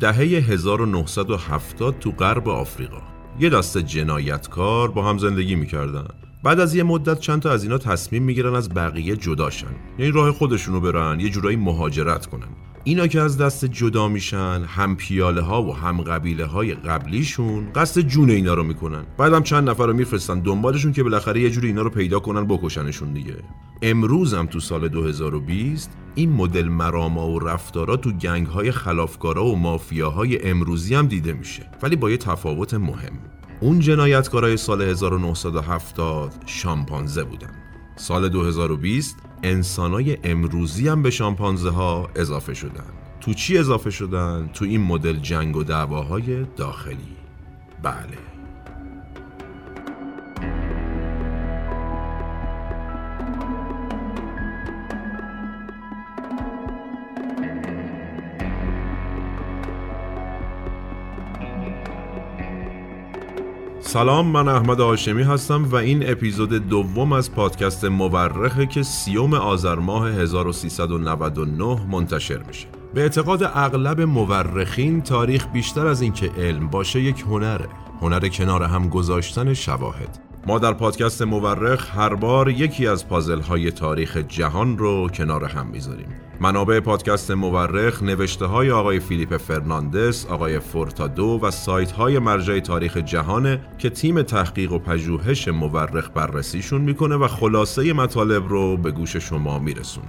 دهه 1970 تو غرب آفریقا. یه دسته جنایتکار با هم زندگی می‌کردن. بعد از یه مدت چند تا از اینا تصمیم می‌گیرن از بقیه جداشن یعنی راه خودشونو برن یه جورایی مهاجرت کنن. اینا که از دست جدا میشن هم پیاله ها و هم قبیله های قبلیشون قصد جون اینا رو می‌کنن. بعدم چند نفر رو میفرستن دنبالشون که بالاخره یه جوری اینا رو پیدا کنن بکشنشون دیگه. امروز هم تو سال 2020 این مدل مراما و رفتارا تو گنگ های خلافکارا و مافیاهای امروزی هم دیده میشه. ولی با یه تفاوت مهم. اون جنایتکارای سال 1970 شامپانزه بودن. سال 2020 انسانای امروزی هم به شامپانزه ها اضافه شدن. تو چی اضافه شدن؟ تو این مدل جنگ و دعواهای داخلی. بله. سلام من احمد هاشمی هستم و این اپیزود دوم از پادکست مورخه که سیوم آذر ماه 1399 منتشر میشه. به اعتقاد اغلب مورخین تاریخ بیشتر از اینکه علم باشه یک هنره. هنر کنار هم گذاشتن شواهد. ما در پادکست مورخ هر بار یکی از پازل های تاریخ جهان رو کنار هم می‌ذاریم. منابع پادکست مورخ نوشته های آقای فیلیپ فرناندس، آقای فورتادو و سایت های مرجع تاریخ جهانه که تیم تحقیق و پژوهش مورخ بررسیشون می‌کنه و خلاصه مطالب رو به گوش شما میرسونه.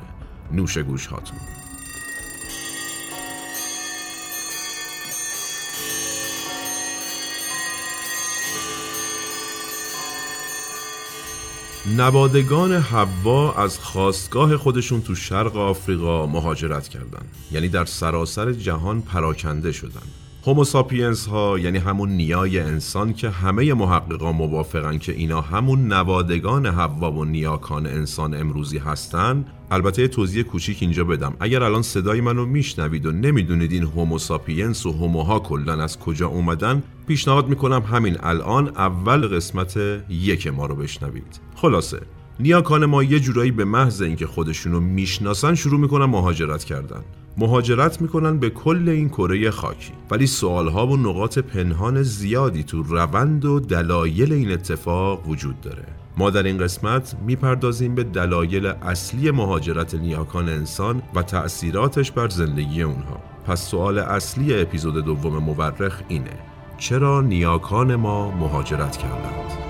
نوش گوش هاتون. نوادگان حوا از خواستگاه خودشون تو شرق آفریقا مهاجرت کردند یعنی در سراسر جهان پراکنده شدند هوموساپینس ها یعنی همون نیای انسان که همه محققان موافقن که اینا همون نوادگان حوا و نیاکان انسان امروزی هستن البته توضیح کوچیک اینجا بدم. اگر الان صدای منو میشنوید و نمی‌دونید این هوموساپینس و هوموها کلا از کجا اومدن پیشنهاد می‌کنم همین الان اول قسمت یک ما رو بشنوید. خلاصه. نیاکان ما یه جورایی به محض اینکه خودشونو می‌شناسن شروع می‌کنن مهاجرت کردن. مهاجرت می‌کنن به کل این کره خاکی. ولی سوالها و نقاط پنهان زیادی تو روند و دلایل این اتفاق وجود داره. ما در این قسمت می‌پردازیم به دلایل اصلی مهاجرت نیاکان انسان و تأثیراتش بر زندگی اونها. پس سوال اصلی اپیزود دوم مورخ اینه چرا نیاکان ما مهاجرت کردند؟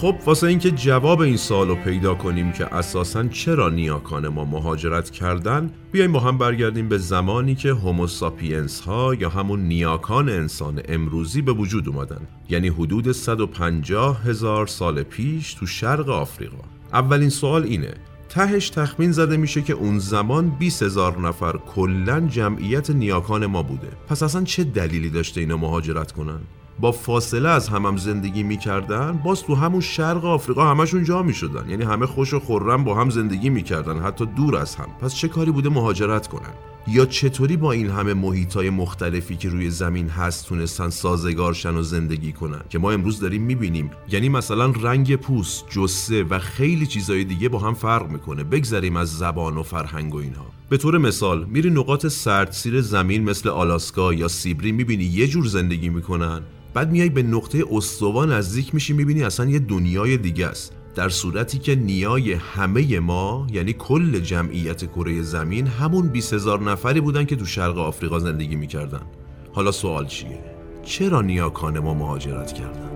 خب واسه اینکه جواب این سوال رو پیدا کنیم که اساسا چرا نیاکان ما مهاجرت کردن بیایم با هم برگردیم به زمانی که هوموساپینس ها یا همون نیاکان انسان امروزی به وجود اومدن. یعنی حدود 150 هزار سال پیش تو شرق آفریقا. اولین سوال اینه تهش تخمین زده میشه که اون زمان 20 هزار نفر کلا جمعیت نیاکان ما بوده. پس اصلا چه دلیلی داشته اینا مهاجرت کنن؟ با فاصله از همم هم زندگی می‌کردن باز تو همون شرق آفریقا همشون جا می‌شدن. یعنی همه خوش و خورم با هم زندگی می‌کردن حتی دور از هم. پس چه کاری بوده مهاجرت کنن؟ یا چطوری با این همه محیطای مختلفی که روی زمین هست تونستن سازگارشن و زندگی کنن؟ که ما امروز داریم می‌بینیم. یعنی مثلا رنگ پوست جسه و خیلی چیزای دیگه با هم فرق می‌کنه. بگذریم از زبان و فرهنگ و اینها. به طور مثال میری نقاط سردسیر زمین مثل آلاسکا یا سیبری می‌بینی یه جور زندگی می‌کنن. بعد میای به نقطه استوا نزدیک میشی می‌بینی اصلا یه دنیای دیگه است. در صورتی که نیای همه ما یعنی کل جمعیت کره زمین همون 20 هزار نفری بودن که تو شرق آفریقا زندگی می‌کردن حالا سوال چیه؟ چرا نیاکان ما مهاجرت کردن؟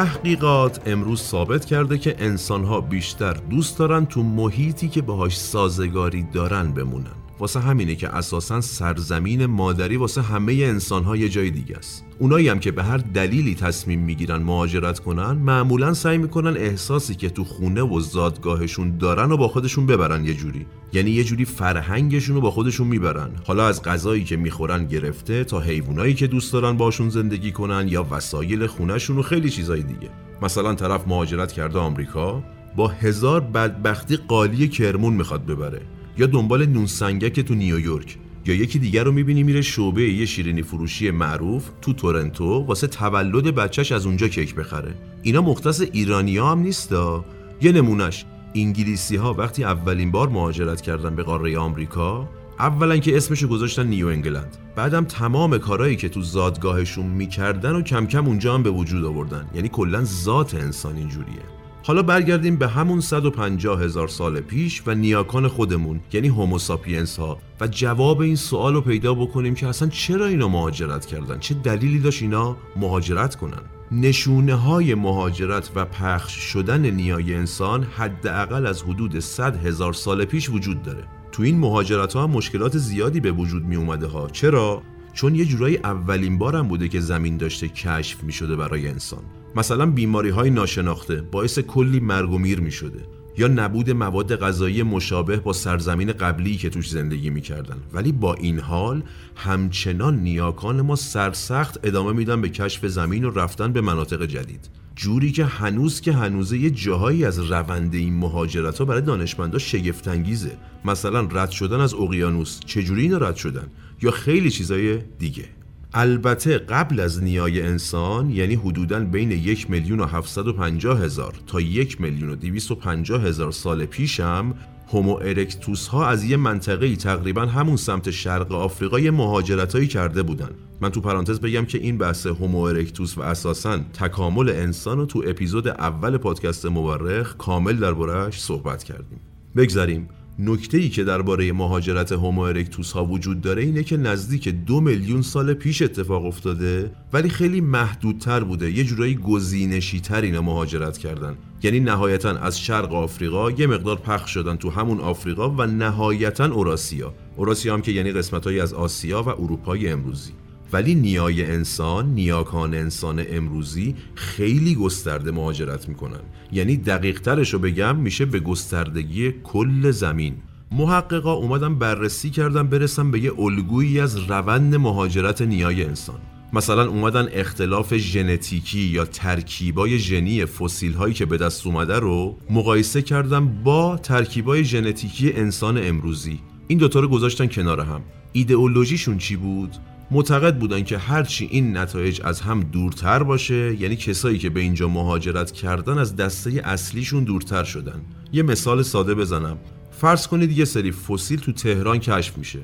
تحقیقات امروز ثابت کرده که انسانها بیشتر دوست دارن تو محیطی که باهاش سازگاری دارن بمونن. واسه همینه که اساسا سرزمین مادری واسه همه انسانها یه جای دیگه است. اونایی هم که به هر دلیلی تصمیم می‌گیرن مهاجرت کنن معمولا سعی می‌کنن احساسی که تو خونه و زادگاهشون دارن و با خودشون ببرن یه جوری. یعنی یه جوری فرهنگشون رو با خودشون می‌برن. حالا از غذایی که می‌خورن گرفته تا حیوانایی که دوست دارن باشون زندگی کنن یا وسایل خونهشون و خیلی چیزای دیگه. مثلا طرف مهاجرت کرده آمریکا با هزار بدبختی قالی کرمون می‌خواد ببره. یا دنبال نون سنگک تو نیویورک یا یکی دیگه رو می‌بینی میره شعبه یه شیرینی فروشی معروف تو تورنتو واسه تولد بچهش از اونجا کیک بخره. اینا مختص ایرانی ها هم نیستا. یه نمونش انگلیسی ها وقتی اولین بار مهاجرت کردن به قاره آمریکا اولا که اسمشو گذاشتن نیو انگلند. بعدم تمام کارهایی که تو زادگاهشون می‌کردن و کم کم اونجا هم به وجود آوردن. یعنی کلا ذات انسان اینجوریه. حالا برگردیم به همون 150 هزار سال پیش و نیاکان خودمون یعنی هوموساپینس ها و جواب این سوال رو پیدا بکنیم که اصلا چرا اینا مهاجرت کردن؟ چه دلیلی داشت اینا مهاجرت کنن؟ نشونه های مهاجرت و پخش شدن نیای انسان حداقل از حدود 100 هزار سال پیش وجود داره. تو این مهاجرت ها هم مشکلات زیادی به وجود می اومده ها. چرا؟ چون یه جورایی اولین بارم بوده که زمین داشته کشف می شده برای انسان. مثلا بیماری های ناشناخته باعث کلی مرگ و میر می شده یا نبود مواد غذایی مشابه با سرزمین قبلی که توش زندگی می‌کردن. ولی با این حال همچنان نیاکان ما سرسخت ادامه میدن به کشف زمین و رفتن به مناطق جدید. جوری که هنوز که هنوزه یه جاهایی از روند این مهاجرت ها برای دانشمندا شگفتانگیزه. مثلا رد شدن از اقیانوس چجوری اینا رد شدن؟ یا خیلی چیزای دیگه. البته قبل از نیای انسان یعنی حدوداً بین یک میلیون و هزار تا یک میلیون و هزار سال پیشم هومو ارکتوس ها از یه منطقه تقریبا همون سمت شرق آفریقا یه مهاجرتایی کرده بودن. من تو پرانتز بگم که این بحث هومو ارکتوس و اساسا تکامل انسان رو تو اپیزود اول پادکست مورخ کامل دربارهش صحبت کردیم. بگذریم. نکته ای که درباره مهاجرت هومو ارکتوس ها وجود داره اینه که نزدیک دو میلیون سال پیش اتفاق افتاده ولی خیلی محدودتر بوده. یه جورایی گزینشی تر اینا مهاجرت کردن. یعنی نهایتا از شرق آفریقا یه مقدار پخش شدن تو همون آفریقا و نهایتا اوراسیا. اوراسیا هم که یعنی قسمتهایی از آسیا و اروپای امروزی. ولی نیای انسان نیاکان انسان امروزی خیلی گسترده مهاجرت می‌کنن. یعنی دقیق ترش رو بگم میشه به گستردگی کل زمین. محققا اومدن بررسی کردن برسن به یه الگویی از روند مهاجرت نیای انسان. مثلا اومدن اختلاف ژنتیکی یا ترکیبای ژنی فسیل هایی که به دست اومده رو مقایسه کردن با ترکیبای ژنتیکی انسان امروزی. این دوتا رو گذاشتن کنار هم. ایدئولوژیشون چی بود؟ معتقد بودن که هرچی این نتایج از هم دورتر باشه یعنی کسایی که به اینجا مهاجرت کردن از دسته اصلیشون دورتر شدن. یه مثال ساده بزنم. فرض کنید یه سری فسیل تو تهران کشف میشه.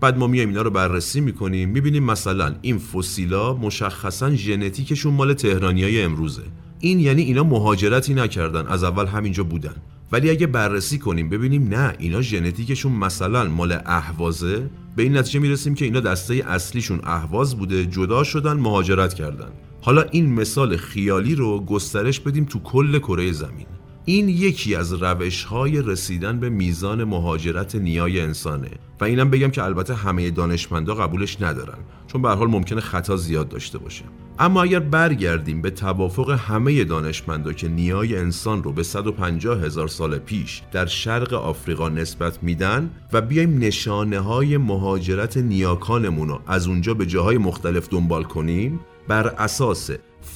بعد ما میایم اینا رو بررسی می‌کنیم می‌بینیم مثلا این فسیلا مشخصا ژنتیکشون مال تهرانیای امروزه. این یعنی اینا مهاجرتی نکردن از اول همینجا بودن. ولی اگه بررسی کنیم ببینیم نه اینا ژنتیکشون مثلا مال اهوازه. به این نتیجه می‌رسیم که اینا دسته اصلیشون اهواز بوده جدا شدن مهاجرت کردن. حالا این مثال خیالی رو گسترش بدیم تو کل کره زمین. این یکی از روش های رسیدن به میزان مهاجرت نیای انسانه. و اینم بگم که البته همه دانشمندا قبولش ندارن چون به حال ممکنه خطا زیاد داشته باشه. اما اگر برگردیم به توافق همه دانشمندا که نیای انسان رو به 150 هزار سال پیش در شرق آفریقا نسبت میدن و بیایم نشانه های مهاجرت نیاکانمون رو از اونجا به جاهای مختلف دنبال کنیم بر اساس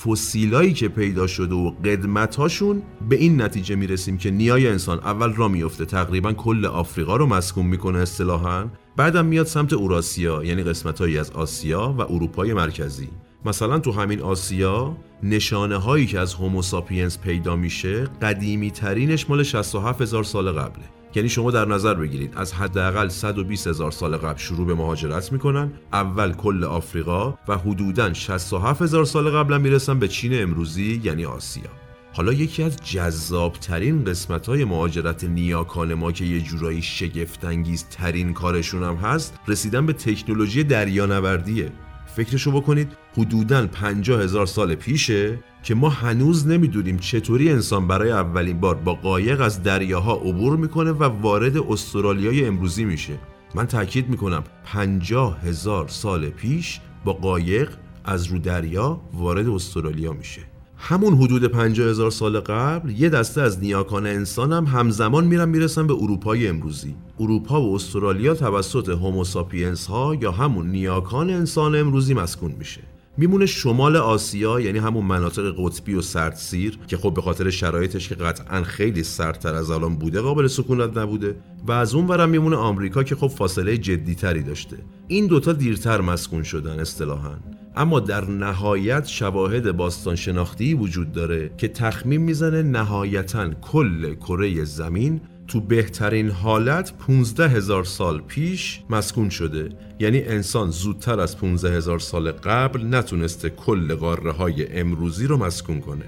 فسیلایی که پیدا شده و قدمتاشون به این نتیجه می‌رسیم که نیای انسان اول را میفته تقریبا کل آفریقا رو مسکون می‌کنه اصطلاحا. بعدم میاد سمت اوراسیا یعنی قسمتهایی از آسیا و اروپای مرکزی. مثلا تو همین آسیا نشانه هایی که از هوموساپینس پیدا میشه قدیمی ترینش مال 67 هزار سال قبله. یعنی شما در نظر بگیرید از حداقل 120 هزار سال قبل شروع به مهاجرت می‌کنن اول کل آفریقا و حدوداً 67 هزار سال قبل می‌رسن به چین امروزی یعنی آسیا. حالا یکی از جذابترین قسمت های مهاجرت نیاکان ما که یه جورایی شگفتانگیز ترین کارشون هم هست رسیدن به تکنولوژی دریانوردیه. فکرشو بکنید حدوداً 50 هزار سال پیشه که ما هنوز نمی‌دونیم چطوری انسان برای اولین بار با قایق از دریاها عبور می‌کنه و وارد استرالیای امروزی میشه. من تاکید می‌کنم پنجاه هزار سال پیش با قایق از رو دریا وارد استرالیا میشه. همون حدود 50 هزار سال قبل یه دسته از نیاکان انسان هم همزمان میرن می‌رسن به اروپای امروزی. اروپا و استرالیا توسط هوموساپینس ها یا همون نیاکان انسان امروزی مسکون میشه. میمونه شمال آسیا یعنی همون مناطق قطبی و سردسیر که خب به خاطر شرایطش که قطعا خیلی سردتر از الان بوده قابل سکونت نبوده. و از اون ورم میمونه آمریکا که خب فاصله جدیتری داشته. این دوتا دیرتر مسکون شدن اصطلاحا. اما در نهایت شواهد باستان شناختی وجود داره که تخمین می‌زنه نهایتا کل کره زمین تو بهترین حالت 15 هزار سال پیش مسکون شده. یعنی انسان زودتر از 15 هزار سال قبل نتونسته کل قاره های امروزی رو مسکون کنه.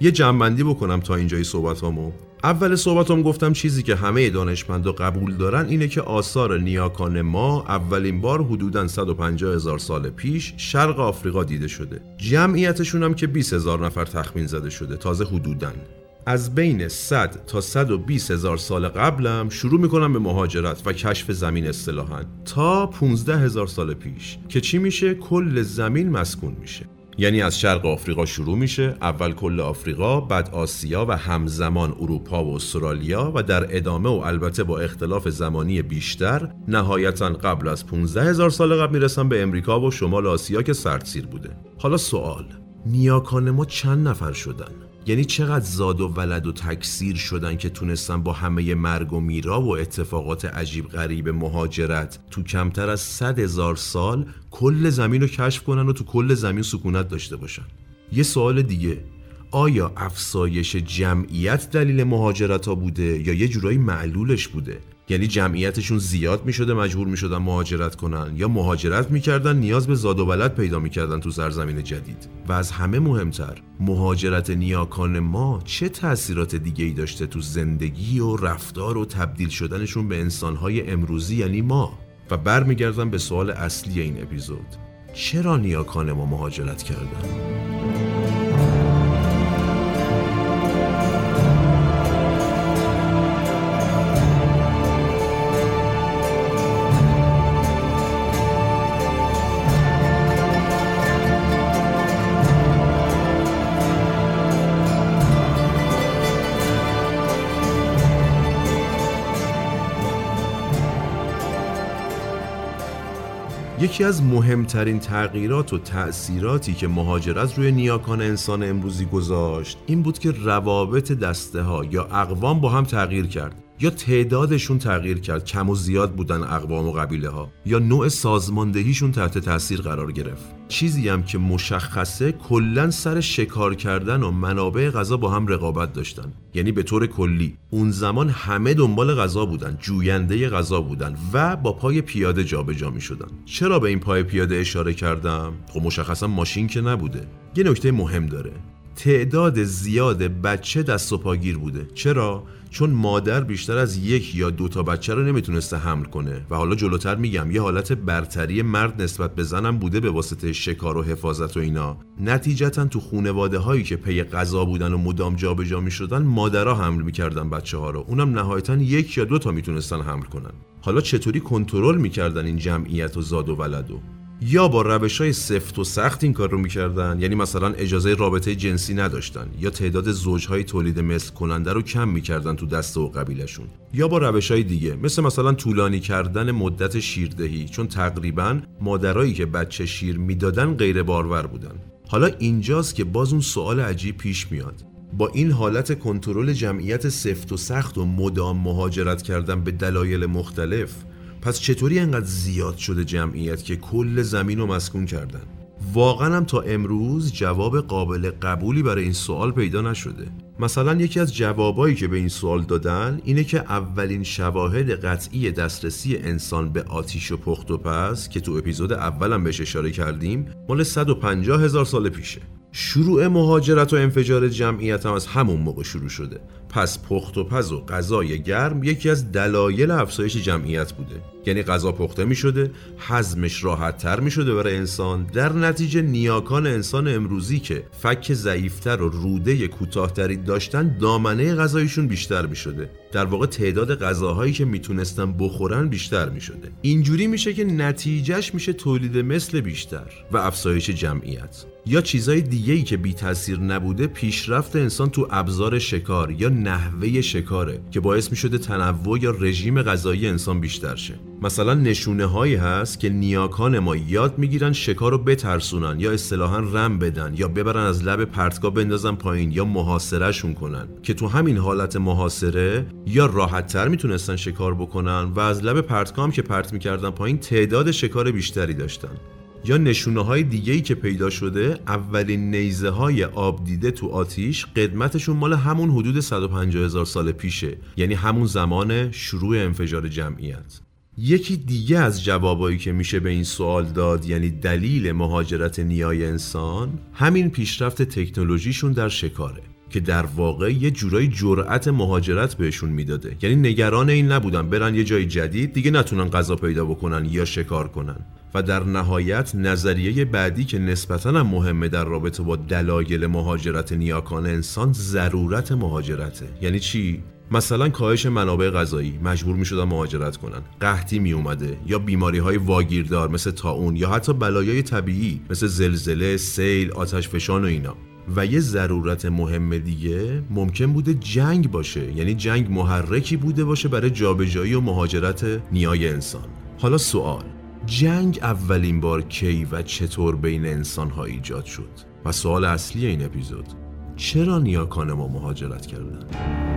یه جنبندی بکنم تا اینجای صحبتامو. اول صحبتام گفتم چیزی که همه دانشمندا قبول دارن اینه که آثار نیاکان ما اولین بار حدوداً 150 هزار سال پیش شرق آفریقا دیده شده. جمعیتشون هم که 20 هزار نفر تخمین زده شده. تازه حدوداً. از بین 100 تا 120 هزار سال قبلم شروع می‌کنم به مهاجرت و کشف زمین اصطلاحا تا 15 هزار سال پیش که چی میشه؟ کل زمین مسکون میشه. یعنی از شرق آفریقا شروع میشه اول کل آفریقا بعد آسیا و همزمان اروپا و استرالیا و در ادامه و البته با اختلاف زمانی بیشتر نهایتا قبل از 15 هزار سال قبل می‌رسن به امریکا و شمال آسیا که سردسیر بوده. حالا سوال نیاکان ما چند نفر شدن؟ یعنی چقدر زاد و ولد و تکثیر شدن که تونستن با همه مرگ و میرا و اتفاقات عجیب غریب مهاجرت. تو کمتر از صد هزار سال کل زمین رو کشف کنن و تو کل زمین سکونت داشته باشن. یه سوال دیگه. آیا افسایش جمعیت دلیل مهاجرت ها بوده یا یه جورایی معلولش بوده؟ یعنی جمعیتشون زیاد می‌شده مجبور می‌شدن مهاجرت کنن یا مهاجرت می‌کردن نیاز به زاد و ولد پیدا می‌کردن تو سرزمین جدید. و از همه مهمتر مهاجرت نیاکان ما چه تاثیرات دیگه ای داشته تو زندگی و رفتار و تبدیل شدنشون به انسانهای امروزی یعنی ما؟ و برمیگردم به سوال اصلی این اپیزود. چرا نیاکان ما مهاجرت کردن؟ یکی از مهمترین تغییرات و تأثیراتی که مهاجرت روی نیاکان انسان امروزی گذاشت این بود که روابط دسته ها یا اقوام با هم تغییر کرد. یا تعدادشون تغییر کرد کم و زیاد بودن اقوام و قبیله ها یا نوع سازماندهیشون تحت تاثیر قرار گرفت. چیزی هم که مشخصه کلا سر شکار کردن و منابع غذا با هم رقابت داشتن. یعنی به طور کلی اون زمان همه دنبال غذا بودن جوینده غذا بودن و با پای پیاده جابجا شدن چرا به این پای پیاده اشاره کردم؟ خب مشخصا ماشین که نبوده. یه نکته مهم داره. تعداد زیاد بچه دست و پاگیر بوده. چرا؟ چون مادر بیشتر از یک یا دو تا بچه رو نمی‌تونسته حمل کنه. و حالا جلوتر میگم یه حالت برتری مرد نسبت به زنم بوده به واسطه شکار و حفاظت و اینا. نتیجتا تو خونواده هایی که پی غذا بودن و مدام جابجا می‌شدن مادرها حمل می‌کردن بچه ها رو. اونم نهایتا یک یا دو تا می‌تونستن حمل کنن. حالا چطوری کنترل می‌کردن این جمعیت و زاد و ولدو یا با روش های سفت و سخت این کار رو می‌کردن؟ یعنی مثلا اجازه رابطه جنسی نداشتن یا تعداد زوجهای تولید مثل کننده رو کم می‌کردن تو دسته و قبیلشون یا با روش های دیگه مثل مثلا طولانی کردن مدت شیردهی چون تقریبا مادرایی که بچه شیر می‌دادن غیر بارور بودن. حالا اینجاست که باز اون سوال عجیب پیش میاد. با این حالت کنترل جمعیت سفت و سخت و مدام مهاجرت کردن به دلایل مختلف پس چطوری انقدر زیاد شده جمعیت که کل زمین رو مسکون کردن؟ واقعا هم تا امروز جواب قابل قبولی برای این سوال پیدا نشده. مثلا یکی از جوابایی که به این سوال دادن اینه که اولین شواهد قطعی دسترسی انسان به آتیش و پخت و پس که تو اپیزود اولم بهش اشاره کردیم مال 150 هزار سال پیشه. شروع مهاجرت و انفجار جمعیت هم از همون موقع شروع شده. پس پخت و پز و غذای گرم یکی از دلایل افزایش جمعیت بوده. یعنی غذا پخته می شده حزمش راحت تر می شده برای انسان. در نتیجه نیاکان انسان امروزی که فک ضعیفتر و روده کوتاهتری داشتن دامنه غذایشون بیشتر می شده در واقع تعداد غذاهایی که می‌تونستن بخورن بیشتر می شده اینجوری میشه که نتیجهش میشه تولید مثل بیشتر و افزایش جمعیت. یا چیزای دیگه ای که بی تاثیر نبوده پیشرفت انسان تو ابزار شکار یا نحوه شکاره که باعث می شده تنوع یا رژیم غذایی انسان بیشتر شه. مثلا نشونه هایی هست که نیاکان ما یاد می‌گیرن شکار رو بترسونن یا اصطلاحا رم بدن یا ببرن از لب پرتگاه بندازن پایین یا محاصرهشون کنن که تو همین حالت محاصره یا راحت تر می‌تونستن شکار بکنن و از لب پرتگاه هم که پرت می‌کردن پایین تعداد شکار بیشتری داشتن. یا نشونه های دیگه ای که پیدا شده اولین نیزه های آب دیده تو آتیش قدمتشون مال همون حدود 150 هزار سال پیشه. یعنی همون زمان شروع انفجار جمعیت. یکی دیگه از جوابایی که میشه به این سوال داد یعنی دلیل مهاجرت نیای انسان همین پیشرفت تکنولوژیشون در شکاره که در واقع یه جورایی جرأت مهاجرت بهشون می‌داده. یعنی نگران این نبودن برن یه جای جدید دیگه نتونن غذا پیدا بکنن یا شکار کنن. و در نهایت نظریه بعدی که نسبتا هم مهمه در رابطه با دلایل مهاجرت نیاکان انسان ضرورت مهاجرته. یعنی چی؟ مثلا کاهش منابع غذایی. مجبور می شدن مهاجرت کنن. قحطی می اومده یا بیماری های واگیردار مثل تاون یا حتی بلایای طبیعی مثل زلزله سیل آتش فشان و اینا. و یه ضرورت مهم دیگه ممکن بوده جنگ باشه. یعنی جنگ محرکی بوده باشه برای جابجایی و مهاجرت نیای انسان. حالا سوال. جنگ اولین بار کی و چطور بین انسان ها ایجاد شد و سوال اصلی این اپیزود چرا نیاکان ما مهاجرت کردن؟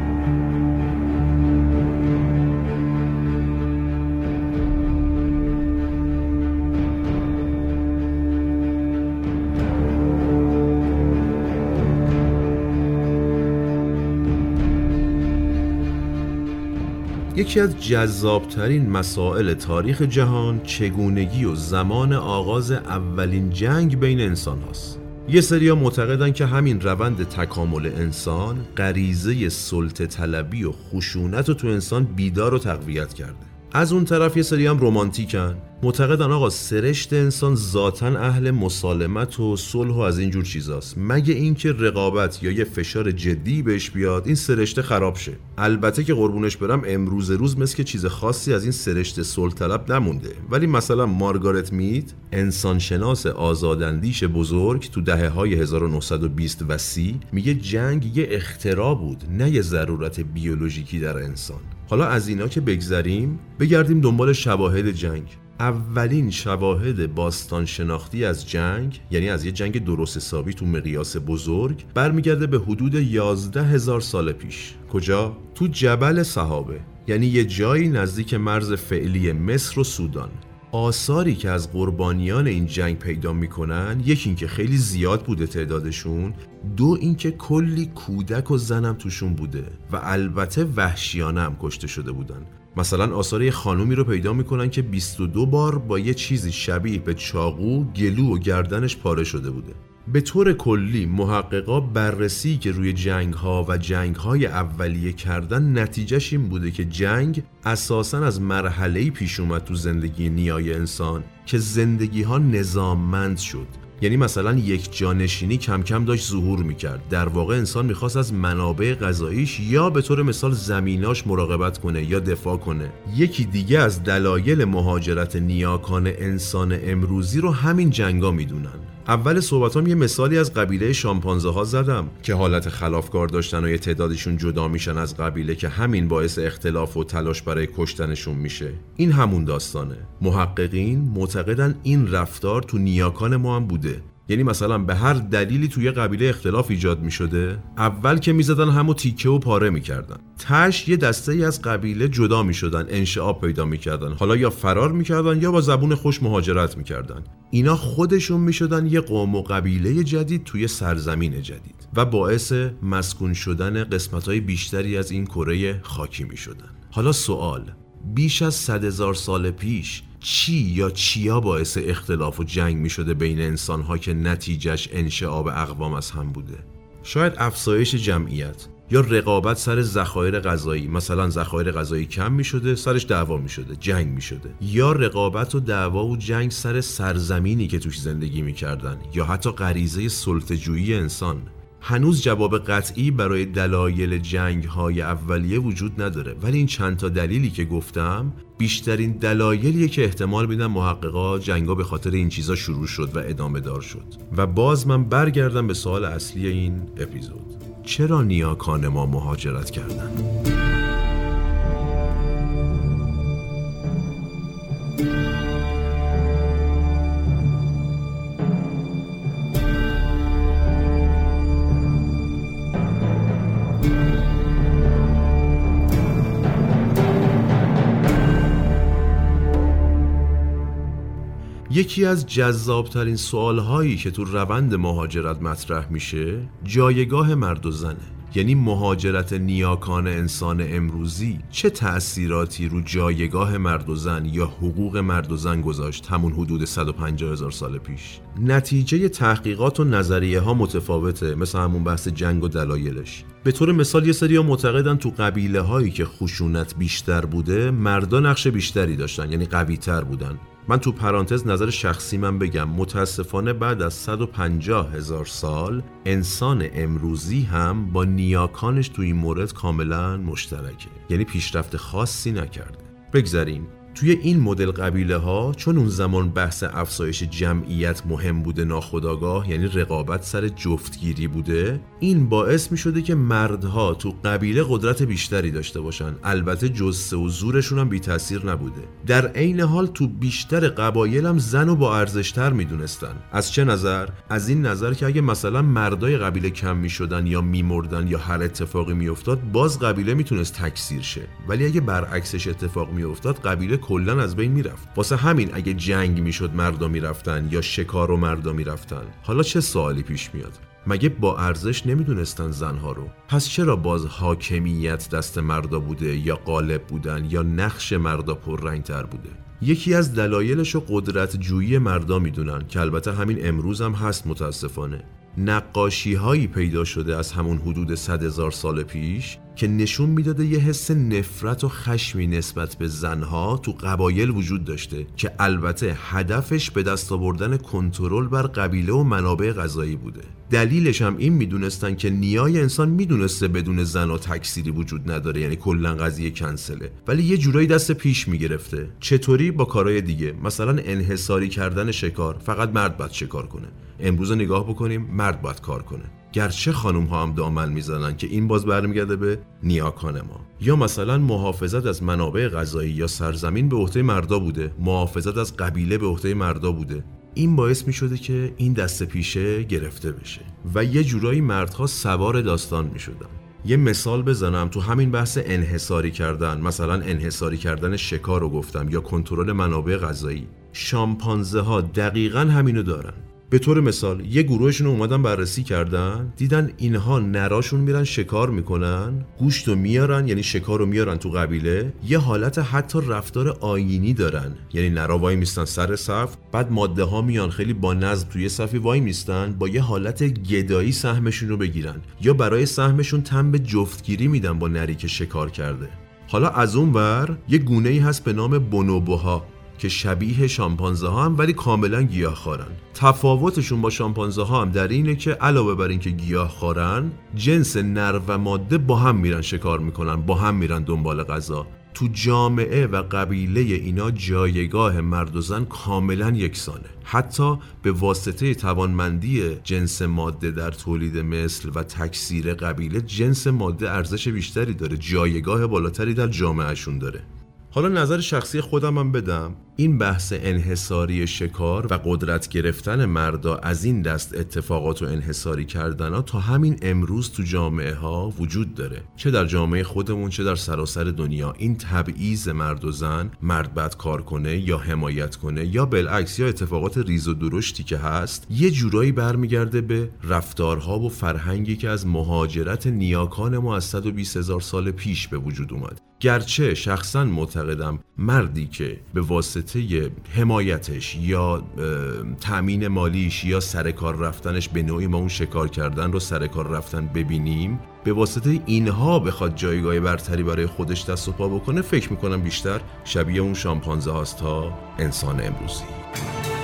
یکی از جذابترین مسائل تاریخ جهان چگونگی و زمان آغاز اولین جنگ بین انسان هاست. یه سریا معتقدن که همین روند تکامل انسان غریزه سلطه طلبی و خشونت رو تو انسان بیدار و تقویت کرده از اون طرف یه سری هم رومانتیکن معتقدن آقا سرشت انسان ذاتا اهل مسالمت و صلح و از اینجور چیزاست. مگه اینکه رقابت یا یه فشار جدی بهش بیاد این سرشته خراب شه. البته که قربونش برم امروز روز مثل که چیز خاصی از این سرشت صلح طلب نمونده. ولی مثلا مارگارت مید انسانشناس آزاداندیش بزرگ تو دهه های 1920 و 30 میگه جنگ یه اختراع بود نه یه ضرورت بیولوژیکی در انسان. حالا از اینا که بگذریم بگردیم دنبال شواهد جنگ. اولین شواهد باستان شناختی از جنگ یعنی از یه جنگ درست حسابی تو مقیاس بزرگ برمیگرده به حدود 11 هزار سال پیش. کجا؟ تو جبل صحابه یعنی یه جایی نزدیک مرز فعلی مصر و سودان. آثاری که از قربانیان این جنگ پیدا می‌کنن یکی اینکه خیلی زیاد بوده تعدادشون دو اینکه کلی کودک و زنم توشون بوده و البته وحشیانه هم کشته شده بودن. مثلا آثار یه خانومی رو پیدا می‌کنن که 22 بار با یه چیزی شبیه به چاقو گلو و گردنش پاره شده بوده. به طور کلی محققا بررسی که روی جنگ ها و جنگ های اولیه کردن نتیجهش این بوده که جنگ اساسا از مرحله پیش اومد تو زندگی نیای انسان که زندگی ها نظاممند شد. یعنی مثلا یک جانشینی کم کم داشت ظهور می‌کرد. در واقع انسان می‌خواست از منابع غذاییش یا به طور مثال زمیناش مراقبت کنه یا دفاع کنه. یکی دیگه از دلایل مهاجرت نیاکان انسان امروزی رو همین جنگا می‌دونن. اول صحبتام یه مثالی از قبیله شامپانزه ها زدم که حالت خلافکار داشتن و یه تعدادشون جدا میشن از قبیله که همین باعث اختلاف و تلاش برای کشتنشون میشه. این همون داستانه. محققین معتقدن این رفتار تو نیاکان ما هم بوده. یعنی مثلا به هر دلیلی توی قبیله اختلاف ایجاد می شده اول که می‌زدن همو تیکه و پاره می‌کردن. تش یه دسته ای از قبیله جدا می شدن انشعاب پیدا می‌کردن. حالا یا فرار می‌کردن یا با زبون خوش مهاجرت می‌کردن. اینا خودشون می‌شدن یه قوم و قبیله جدید توی سرزمین جدید و باعث مسکون شدن قسمت های بیشتری از این کره خاکی می شدن حالا سوال بیش از صد هزار سال پیش چی یا چیا باعث اختلاف و جنگ می شده بین انسان ها که نتیجهش انشعاب اقوام از هم بوده؟ شاید افزایش جمعیت یا رقابت سر ذخایر غذایی. مثلا ذخایر غذایی کم می شده سرش دعوا می شده جنگ می شده یا رقابت و دعوا و جنگ سر سرزمینی که توش زندگی می کردن یا حتی غریزه سلطجویی انسان. هنوز جواب قطعی برای دلایل جنگ های اولیه وجود نداره. ولی این چند تا دلیلی که گفتم بیشترین دلایلیه که احتمال میدن محققا جنگا به خاطر این چیزا شروع شد و ادامه دار شد. و باز من برگردم به سوال اصلی این اپیزود. چرا نیاکان ما مهاجرت کردند؟ یکی از جذابترین سوالهایی که تو روند مهاجرت مطرح میشه جایگاه مرد و زنه. یعنی مهاجرت نیاکان انسان امروزی چه تأثیراتی رو جایگاه مرد و زن یا حقوق مرد و زن گذاشت همون حدود 150 هزار سال پیش؟ نتیجه تحقیقات و نظریه ها متفاوته مثل همون بحث جنگ و دلایلش. به طور مثال یه سری ها معتقدن تو قبیله هایی که خشونت بیشتر بوده مردا نقش بیشتری داشتن یعنی قوی تر بودن. من تو پرانتز نظر شخصی من بگم. متاسفانه بعد از 150 هزار سال انسان امروزی هم با نیاکانش تو این مورد کاملا مشترکه. یعنی پیشرفت خاصی نکرده. بگذریم. توی این مدل قبیله ها چون اون زمان بحث افزایش جمعیت مهم بوده ناخداگاه یعنی رقابت سر جفتگیری بوده این باعث می شده که مردها تو قبیله قدرت بیشتری داشته باشن. البته جسه و زورشون هم بی تاثیر نبوده. در عین حال تو بیشتر قبایل هم زن و با ارزشتر می دونستن از چه نظر؟ از این نظر که اگه مثلا مردای قبیله کم می شدن یا می مردن یا هر اتفاقی می افتاد باز قبیله می‌تونست تکثیر شه. ولی اگه برعکسش اتفاق می افتاد قبیله کلا از بین می‌رفت. واسه همین اگه جنگ می‌شد مردا می‌رفتن یا شکار و مردا می‌رفتن حالا چه سوالی پیش میاد؟ مگه با ارزش نمی‌دونستن زنها رو؟ پس چرا باز حاکمیت دست مردا بوده یا غالب بودن یا نقش مردا تر بوده؟ یکی از دلایلش رو قدرت جویی مردا می‌دونن که البته همین امروز هم هست متاسفانه. نقاشی هایی پیدا شده از همون حدود صد هزار سال پیش که نشون می‌داده یه حس نفرت و خشمی نسبت به زنها تو قبایل وجود داشته که البته هدفش به دست آوردن کنترل بر قبیله و منابع غذایی بوده. دلیلش هم این می‌دونستن که نیای انسان می‌دونسته بدون زن و تکثیری وجود نداره یعنی کلا قضیه کنسله. ولی یه جورایی دست پیش می‌گرفته. چطوری؟ با کارهای دیگه. مثلا انحصاری کردن شکار. فقط مرد باید شکار کنه. امروز نگاه بکنیم مرد باید کار کنه. گرچه خانم ها هم دامن می‌زنن که این باز برمیگرده به نیاکان ما. یا مثلا محافظت از منابع غذایی یا سرزمین به عهده مردا بوده محافظت از قبیله به عهده مردا بوده. این باعث می شده که این دست پیشه گرفته بشه و یه جورایی مردها سوار داستان می شدن. یه مثال بزنم تو همین بحث انحصاری کردن مثلا انحصاری کردن شکار رو گفتم یا کنترل منابع غذایی. شامپانزه ها دقیقا همینو دارن. به طور مثال یه گروهشون اومدن بررسی کردن دیدن اینها نراشون میرن شکار می‌کنن گوشت رو میارن یعنی شکار رو میارن تو قبیله. یه حالت حتی رفتار آینی دارن. یعنی نرا وای میستن سر صف بعد ماده ها میان خیلی با نظم توی صفی وای میستن با یه حالت گدایی سهمشون رو بگیرن. یا برای سهمشون تم به جفتگیری میدن با نری که شکار کرده. حالا از اون ور یه گونه ای هست به نام بونوبوها. که شبیه شامپانزه ها هم ولی کاملا گیاه خارن تفاوتشون با شامپانزه ها هم در اینه که علاوه بر اینکه گیاه خارن جنس نر و ماده با هم میرن شکار می‌کنن با هم میرن دنبال غذا. تو جامعه و قبیله اینا جایگاه مرد و زن کاملا یکسانه. حتی به واسطه توانمندی جنس ماده در تولید مثل و تکثیر قبیله جنس ماده ارزش بیشتری داره. جایگاه بالاتری در جامعهشون داره. حالا نظر شخصی خودم هم بدم. این بحث انحصاری شکار و قدرت گرفتن مردا از این دست اتفاقات و انحصاری کردن ها تا همین امروز تو جامعه ها وجود داره. چه در جامعه خودمون چه در سراسر دنیا. این تبعیض مرد و زن مرد بد کار کنه یا حمایت کنه یا بالعکس یا اتفاقات ریز و درشتی که هست یه جورایی برمیگرده به رفتارها و فرهنگی که از مهاجرت نیاکان ما از 120 هزار سال پیش به وجود اومد. گرچه شخصا معتقدم مردی که به واسطه حمایتش یا تأمین مالیش یا سر کار رفتنش به نوعی ما اون شکار کردن رو سر کار رفتن ببینیم به واسطه اینها بخواد جایگاه برتری برای خودش دست و پا بکنه فکر می‌کنم بیشتر شبیه اون شامپانزه هاست تا انسان امروزی.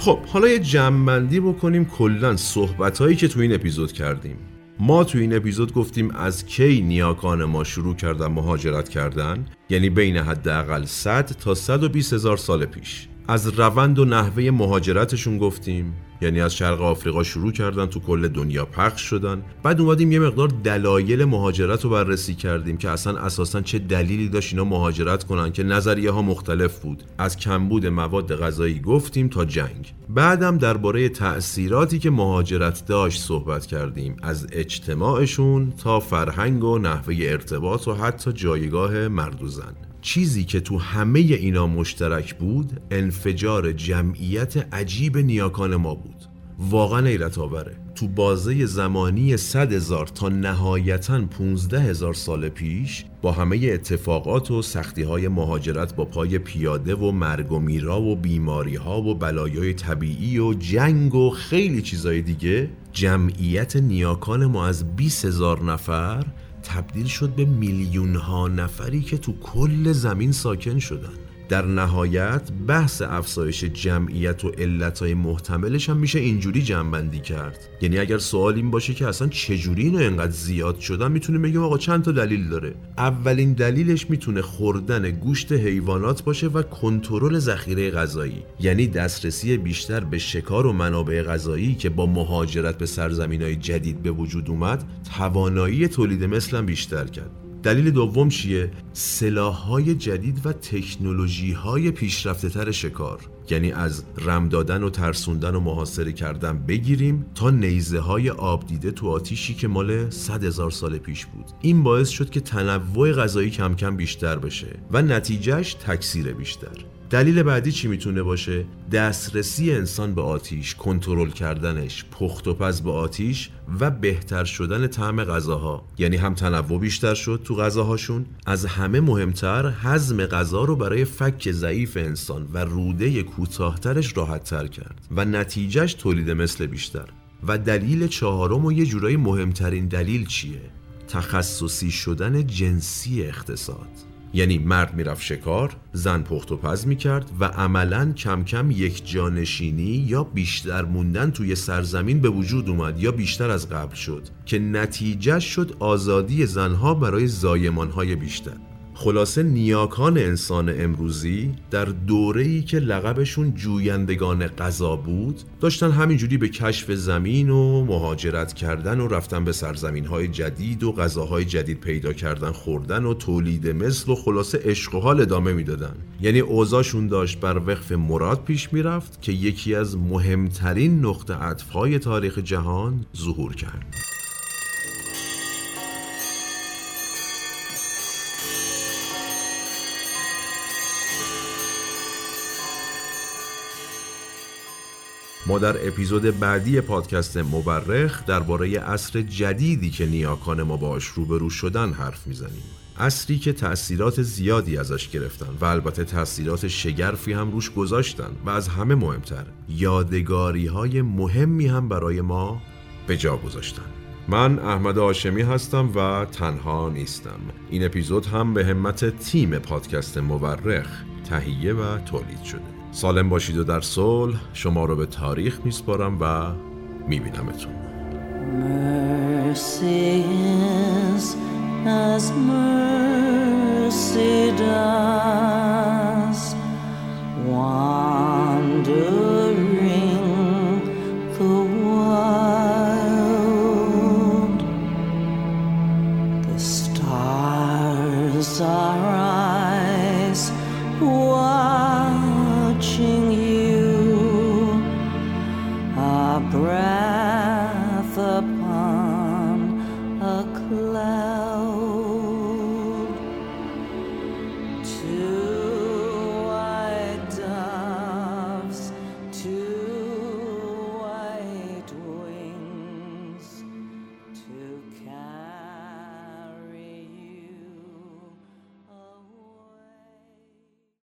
خب حالا یه جمعبندی بکنیم کلا صحبت هایی که تو این اپیزود کردیم. ما تو این اپیزود گفتیم از کی نیاکان ما شروع کردن مهاجرت کردن؟ یعنی بین حداقل 100 تا 120 هزار سال پیش. از روند و نحوه مهاجرتشون گفتیم. یعنی از شرق آفریقا شروع کردن تو کل دنیا پخش شدن. بعد اومدیم یه مقدار دلایل مهاجرت رو بررسی کردیم که اصلا اساسا چه دلیلی داشت اینا مهاجرت کنن که نظریه ها مختلف بود. از کمبود مواد غذایی گفتیم تا جنگ. بعدم درباره تأثیراتی که مهاجرت داشت صحبت کردیم. از اجتماعشون تا فرهنگ و نحوه ارتباط و حتی جایگاه مرد و زن. چیزی که تو همه اینا مشترک بود انفجار جمعیت عجیب نیاکان ما بود. واقعا ایرت آوره. تو بازه زمانی صد هزار تا نهایتا 15 هزار سال پیش با همه اتفاقات و سختی های مهاجرت با پای پیاده و مرگ و میرا و بیماری ها و بلایای طبیعی و جنگ و خیلی چیزای دیگه جمعیت نیاکان ما از 20 هزار نفر تبدیل شد به میلیون ها نفری که تو کل زمین ساکن شدن. در نهایت بحث افزایش جمعیت و علتهای محتملش هم میشه اینجوری جمعبندی کرد. یعنی اگر سوال این باشه که اصلا چجوری اینو انقدر زیاد شدن می‌تونیم بگیم آقا چند تا دلیل داره. اولین دلیلش می‌تونه خوردن گوشت حیوانات باشه و کنترل ذخیره غذایی. یعنی دسترسی بیشتر به شکار و منابع غذایی که با مهاجرت به سرزمین جدید به وجود اومد توانایی تولید مثل بیشتر کرد. دلیل دوم چیه؟ های جدید و تکنولوژی های پیشرفته تر شکار. یعنی از رم دادن و ترسوندن و محاصره کردن بگیریم تا نیزه های آب دیده تو آتیشی که مال 100 هزار سال پیش بود. این باعث شد که تنوع غذایی کم کم بیشتر بشه و نتیجهش تکثیر بیشتر. دلیل بعدی چی می‌تونه باشه؟ دسترسی انسان به آتیش کنترل کردنش پخت و پز به آتیش و بهتر شدن طعم غذاها. یعنی هم تنوع بیشتر شد تو غذاهاشون. از همه مهمتر هضم غذا رو برای فک ضعیف انسان و روده کوتاهترش راحت تر کرد و نتیجهش تولید مثل بیشتر. و دلیل چهارم و یه جورایی مهمترین دلیل چیه؟ تخصصی شدن جنسی اقتصاد. یعنی مرد می‌رفت شکار زن پخت و پز می‌کرد و عملا کم کم یک جانشینی یا بیشتر موندن توی سرزمین به وجود اومد یا بیشتر از قبل شد که نتیجه شد آزادی زنها برای زایمانهای بیشتر. خلاصه نیاکان انسان امروزی در دوره‌ای که لقبشون جویندگان غذا بود داشتن همینجوری به کشف زمین و مهاجرت کردن و رفتن به سرزمین های جدید و غذاهای جدید پیدا کردن خوردن و تولید مثل و خلاصه عشق و حال ادامه می‌دادن. یعنی اوضاعشون داشت بر وقف مراد پیش می‌رفت که یکی از مهمترین نقطه عطفهای تاریخ جهان ظهور کرد. ما در اپیزود بعدی پادکست مورخ درباره عصر جدیدی که نیاکان ما باش روبرو شدن حرف می‌زنیم. عصری که تأثیرات زیادی ازش گرفتن و البته تأثیرات شگرفی هم روش گذاشتن و از همه مهمتر یادگاری های مهمی هم برای ما به جا گذاشتن. من احمد آشمی هستم و تنها نیستم. این اپیزود هم به همت تیم پادکست مورخ تهیه و تولید شده. سالم باشید و در صلح شما رو به تاریخ میسپارم و میبینمتون Mercy is as mercy does. Wander